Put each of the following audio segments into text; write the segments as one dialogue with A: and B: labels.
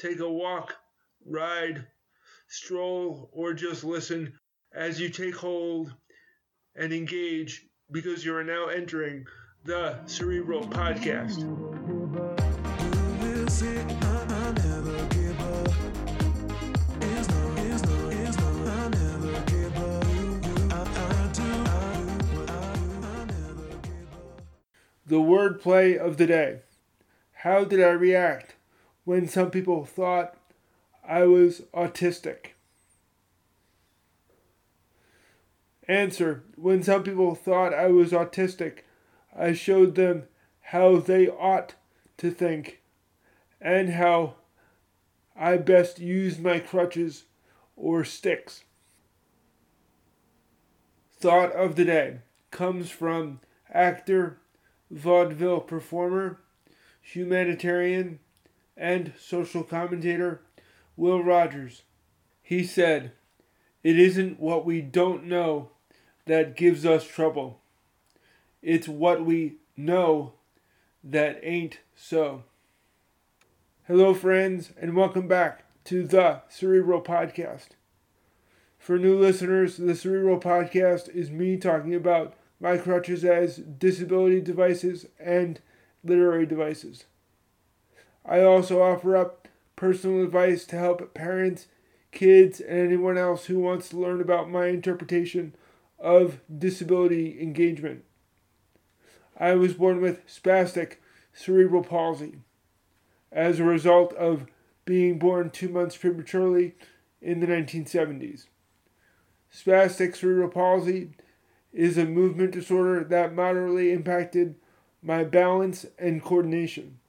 A: take a walk, ride, stroll, or just listen as you take hold and engage because you are now entering the Cerebral Podcast. The wordplay of the day. How did I react when some people thought I was autistic? Answer When some people thought I was autistic, I showed them how they ought to think and how I best use my crutches or sticks. Thought of the day comes from actor, vaudeville performer, humanitarian, and social commentator Will Rogers. He said, It isn't what we don't know that gives us trouble. It's what we know that ain't so. Hello, friends, and welcome back to the Cerebral Podcast. For new listeners, the Cerebral Podcast is me talking about my crutches as disability devices and literary devices. I also offer up personal advice to help parents, kids, and anyone else who wants to learn about my interpretation of disability engagement. I was born with spastic cerebral palsy as a result of being born two months prematurely in the 1970s. Spastic cerebral palsy is a movement disorder that moderately impacted my balance and coordination.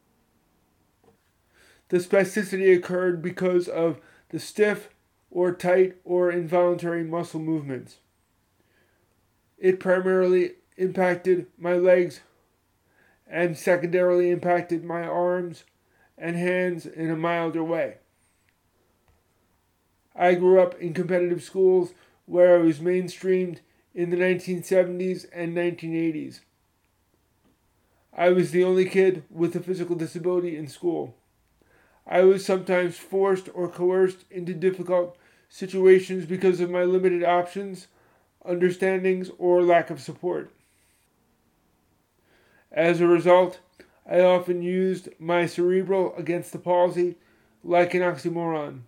A: The spasticity occurred because of the stiff or tight or involuntary muscle movements. It primarily impacted my legs and secondarily impacted my arms and hands in a milder way. I grew up in competitive schools where I was mainstreamed in the 1970s and 1980s. I was the only kid with a physical disability in school. I was sometimes forced or coerced into difficult situations because of my limited options understandings, or lack of support. As a result, I often used my cerebral against the palsy like an oxymoron.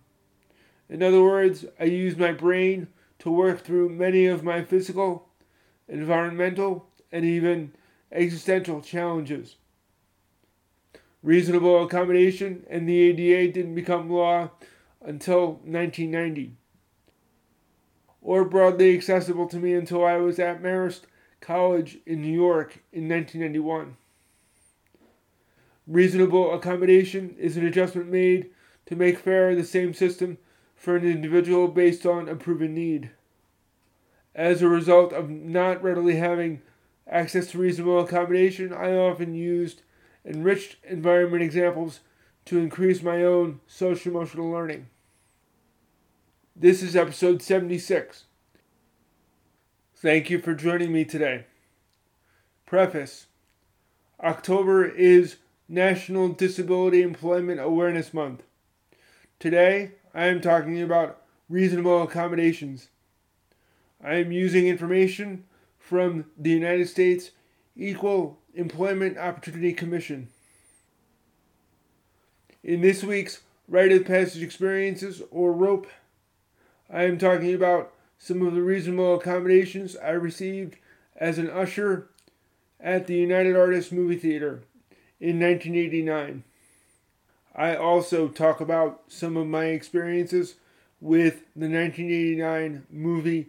A: In other words, I used my brain to work through many of my physical, environmental, and even existential challenges. Reasonable accommodation and the ADA didn't become law until 1990 or broadly accessible to me until I was at Marist College in New York in 1991. Reasonable accommodation is an adjustment made to make fair the same system for an individual based on a proven need. As a result of not readily having access to reasonable accommodation, I often used enriched environment examples to increase my own social emotional learning. This is episode 76. Thank you for joining me today. Preface October is National Disability Employment Awareness Month. Today, I am talking about reasonable accommodations. I am using information from the United States Equal Employment Opportunity Commission. In this week's Rite of Passage Experiences, or ROPE, I am talking about some of the reasonable accommodations I received as an usher at the United Artists Movie Theater in 1989. I also talk about some of my experiences with the 1989 movie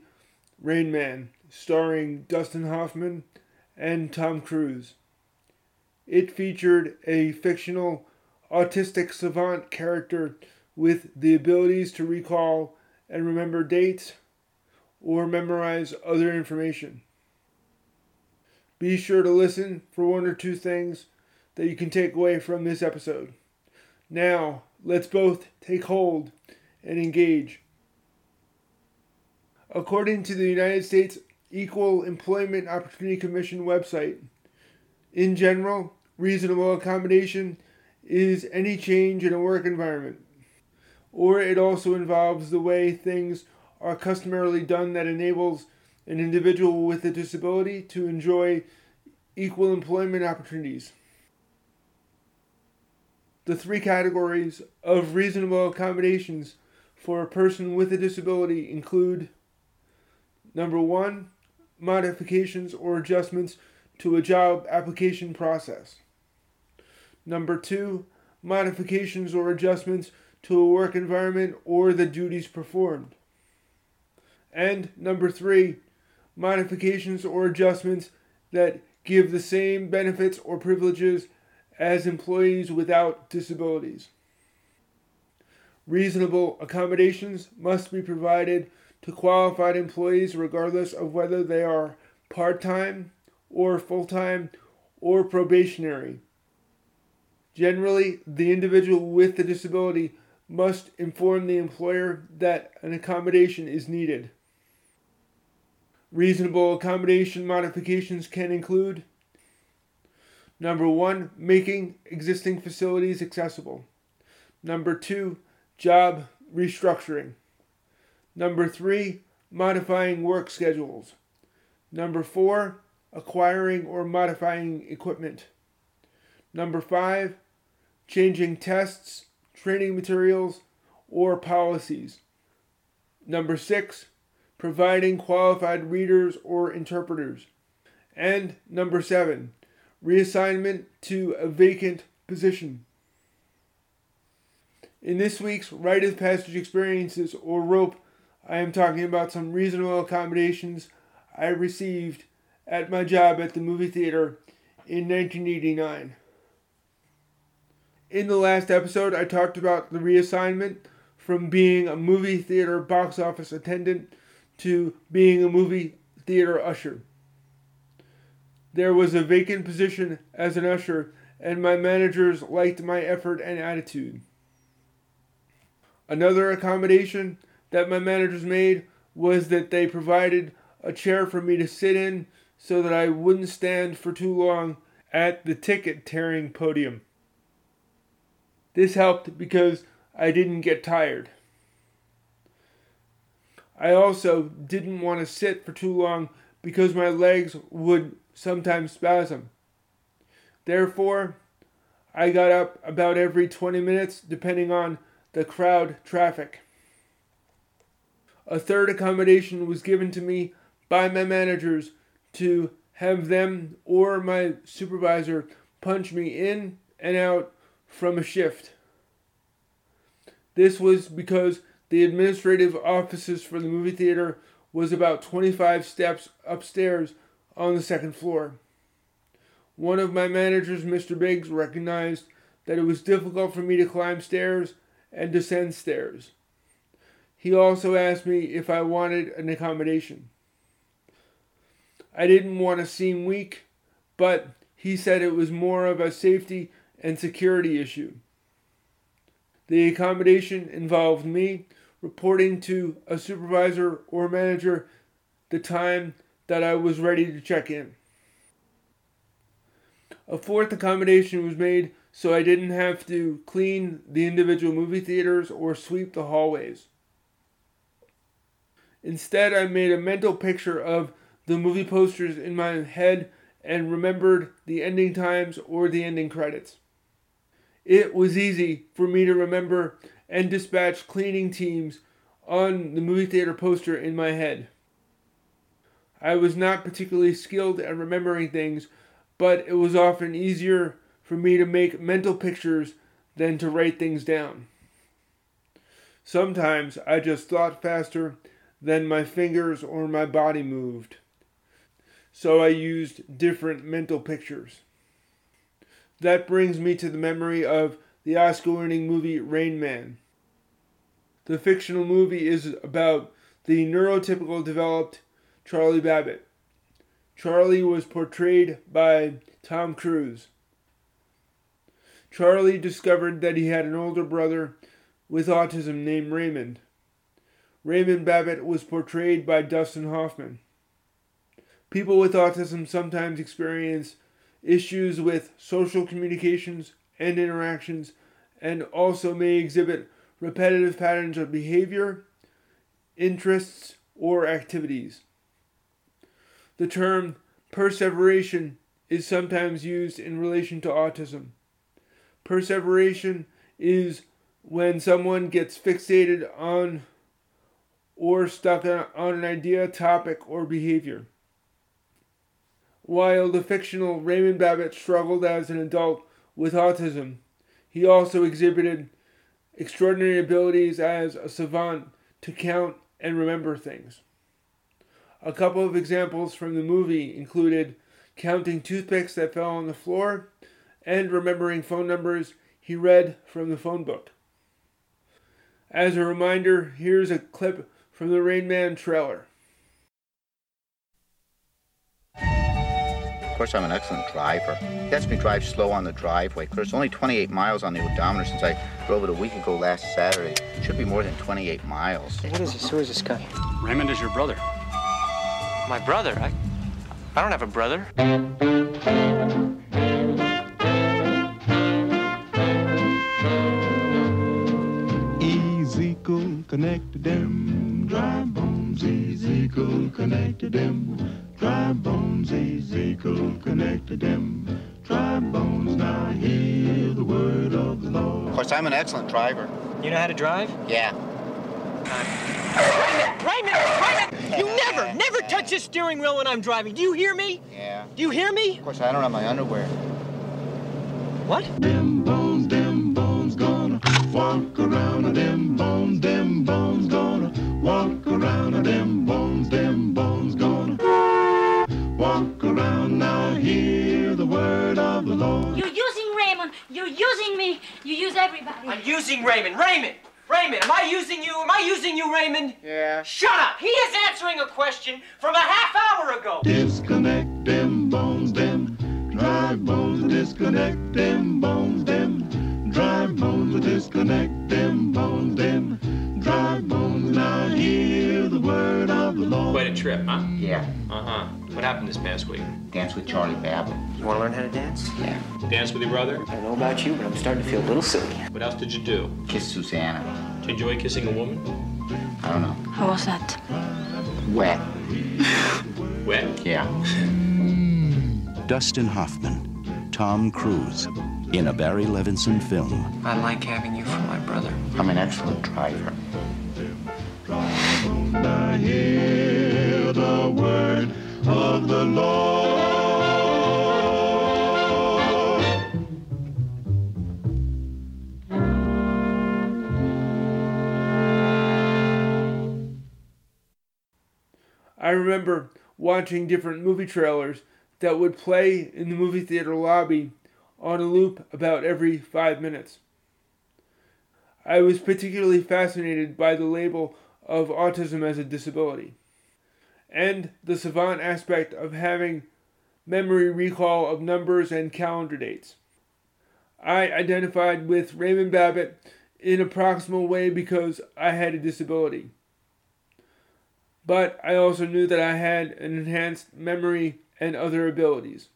A: Rain Man, starring Dustin Hoffman and Tom Cruise. It featured a fictional autistic savant character with the abilities to recall and remember dates or memorize other information. Be sure to listen for one or two things that you can take away from this episode. Now, let's both take hold and engage. According to the United States Equal Employment Opportunity Commission website, in general, reasonable accommodation is any change in a work environment. or it also involves the way things are customarily done that enables an individual with a disability to enjoy equal employment opportunities. The three categories of reasonable accommodations for a person with a disability include number one, modifications or adjustments to a job application process. Number two, modifications or adjustments to a work environment or the duties performed. And number three, modifications or adjustments that give the same benefits or privileges as employees without disabilities. Reasonable accommodations must be provided to qualified employees regardless of whether they are part time or full time or probationary. Generally, the individual with the disability must inform the employer that an accommodation is needed. Reasonable accommodation modifications can include Number one, making existing facilities accessible. Number two, job restructuring. Number three, modifying work schedules. Number four, acquiring or modifying equipment. Number five, changing tests, training materials, or policies. Number six, providing qualified readers or interpreters. And number seven, reassignment to a vacant position. In this week's Rite of Passage Experiences or ROPE, I am talking about some reasonable accommodations I received at my job at the movie theater in 1989. In the last episode, I talked about the reassignment from being a movie theater box office attendant to being a movie theater usher. There was a vacant position as an usher, and my managers liked my effort and attitude. Another accommodation that my managers made was that they provided a chair for me to sit in so that I wouldn't stand for too long at the ticket tearing podium. This helped because I didn't get tired. I also didn't want to sit for too long because my legs would sometimes spasm. Therefore, I got up about every 20 minutes depending on the crowd traffic. A third accommodation was given to me by my managers to have them or my supervisor punch me in and out from a shift. This was because the administrative offices for the movie theater was about 25 steps upstairs on the second floor. One of my managers, Mr. Biggs, recognized that it was difficult for me to climb stairs and descend stairs. He also asked me if I wanted an accommodation. I didn't want to seem weak, but he said it was more of a safety and security issue. The accommodation involved me reporting to a supervisor or manager the time that I was ready to check in. A fourth accommodation was made so I didn't have to clean the individual movie theaters or sweep the hallways. Instead, I made a mental picture of the movie posters in my head and remembered the ending times or the ending credits. It was easy for me to remember and dispatch cleaning teams on the movie theater poster in my head. I was not particularly skilled at remembering things, but it was often easier for me to make mental pictures than to write things down. Sometimes I just thought faster than my fingers or my body moved. So I used different mental pictures. That brings me to the memory of the Oscar winning movie Rain Man. The fictional movie is about the neurotypical developed Charlie Babbitt. Charlie was portrayed by Tom Cruise. Charlie discovered that he had an older brother with autism named Raymond. Raymond Babbitt was portrayed by Dustin Hoffman. People with autism sometimes experience issues with social communications and interactions and also may exhibit repetitive patterns of behavior, interests, or activities. The term perseveration is sometimes used in relation to autism. Perseveration is when someone gets fixated on or stuck on an idea, topic, or behavior. While the fictional Raymond Babbitt struggled as an adult with autism, he also exhibited extraordinary abilities as a savant to count and remember things. A couple of examples from the movie included counting toothpicks that fell on the floor and remembering phone numbers he read from the phone book. As a reminder, here's a clip from the Rain Man trailer.
B: Of course, I'm an excellent driver. He lets me drive slow on the driveway. There's only 28 miles on the odometer since I drove it a week ago last Saturday. It should be more than 28 miles.
C: What is this? Who is this guy?
D: Raymond is your brother.
C: My brother? I, I don't have a brother.
E: Ezekiel connected them dry bones. Ezekiel connected them dry bones. Now hear the word of the Lord.
B: Of course, I'm an excellent driver.
C: You know how to drive?
B: Yeah.
C: Raymond! Raymond! Raymond! You never, never touch the steering wheel when I'm driving. Do you hear me?
B: Yeah.
C: Do you hear me?
B: Of course, I don't have my underwear.
C: What?
E: Them bones, them bones gonna walk around. Them
F: You use everybody.
C: I'm using Raymond. Raymond! Raymond, am I using you? Am I using you, Raymond?
B: Yeah.
C: Shut up! He is answering a question from a half hour ago.
E: Disconnect them bones, them dry bones. Disconnect them bones, them dry bones. Disconnect them bones, them
G: trip, huh?
B: Yeah.
G: Uh huh. What happened this past week?
B: Dance with Charlie Babbitt.
C: You want to learn how to dance?
B: Yeah.
G: Dance with your brother?
C: I don't know about you, but I'm starting to feel a little silly.
G: What else did you do?
B: Kiss Susanna.
G: Did you enjoy kissing a woman?
B: I don't know.
F: How was that?
B: Wet.
G: Wet?
B: Yeah.
H: Dustin Hoffman, Tom Cruise, in a Barry Levinson film.
C: I like having you for my brother.
B: I'm an excellent driver.
A: Remember watching different movie trailers that would play in the movie theater lobby on a loop about every five minutes. I was particularly fascinated by the label of autism as a disability and the savant aspect of having memory recall of numbers and calendar dates. I identified with Raymond Babbitt in a proximal way because I had a disability. But I also knew that I had an enhanced memory and other abilities.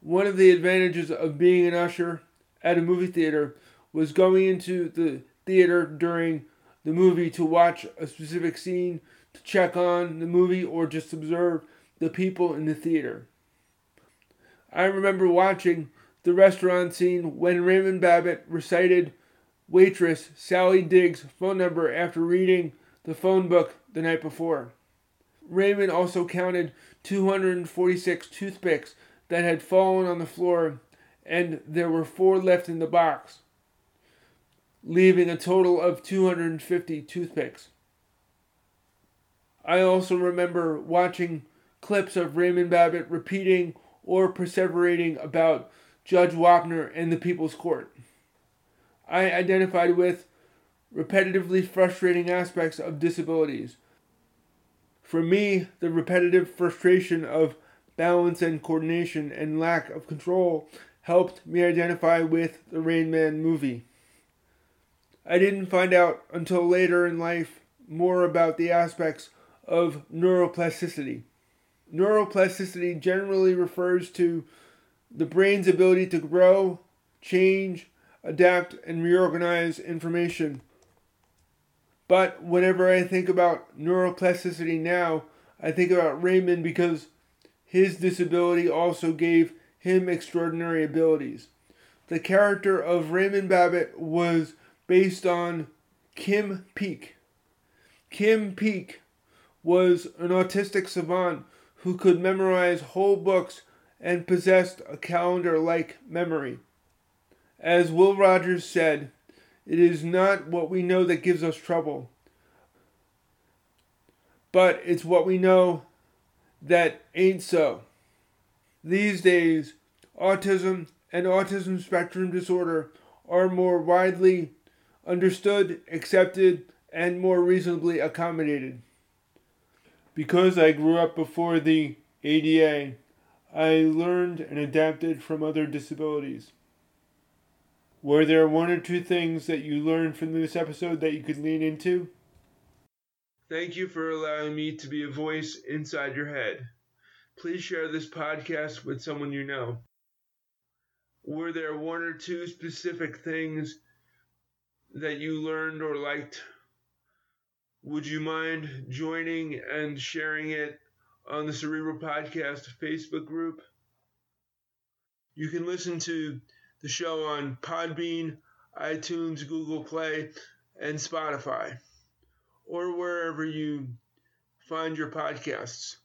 A: One of the advantages of being an usher at a movie theater was going into the theater during the movie to watch a specific scene, to check on the movie, or just observe the people in the theater. I remember watching the restaurant scene when Raymond Babbitt recited waitress Sally Dibbs' phone number after reading the phone book the night before. Raymond also counted 246 toothpicks that had fallen on the floor, and there were four left in the box, leaving a total of 250 toothpicks. I also remember watching clips of Raymond Babbitt repeating or perseverating about Judge Wapner and the People's Court. I identified with repetitively frustrating aspects of disabilities. For me, the repetitive frustration of balance and coordination and lack of control helped me identify with the Rain Man movie. I didn't find out until later in life more about the aspects of neuroplasticity. Neuroplasticity generally refers to the brain's ability to grow, change, adapt, and reorganize information. But whenever I think about neuroplasticity now, I think about Raymond because his disability also gave him extraordinary abilities. The character of Raymond Babbitt was based on Kim Peek. Kim Peek was an autistic savant who could memorize whole books and possessed a calendar like memory. As Will Rogers said, it is not what we know that gives us trouble, but it's what we know that ain't so. These days, autism and autism spectrum disorder are more widely understood, accepted, and more reasonably accommodated. Because I grew up before the ADA, I learned and adapted from other disabilities. Were there one or two things that you learned from this episode that you could lean into? Thank you for allowing me to be a voice inside your head. Please share this podcast with someone you know. Were there one or two specific things that you learned or liked? Would you mind joining and sharing it on the Cerebral Podcast Facebook group? You can listen to the show on Podbean, iTunes, Google Play, and Spotify, or wherever you find your podcasts.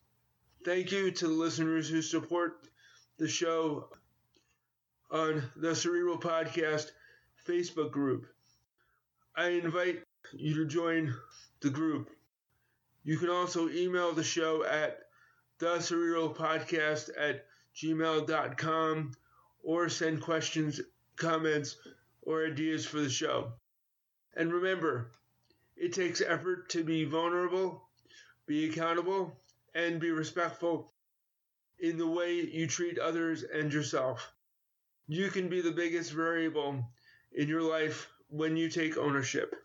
A: Thank you to the listeners who support the show on the Cerebral Podcast Facebook group. I invite you to join the group. You can also email the show at the cerebral podcast at gmail.com or send questions, comments, or ideas for the show. And remember, it takes effort to be vulnerable, be accountable, and be respectful in the way you treat others and yourself. You can be the biggest variable in your life when you take ownership.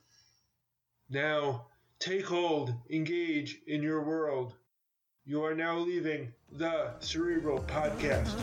A: Now, take hold, engage in your world. You are now leaving the Cerebral Podcast.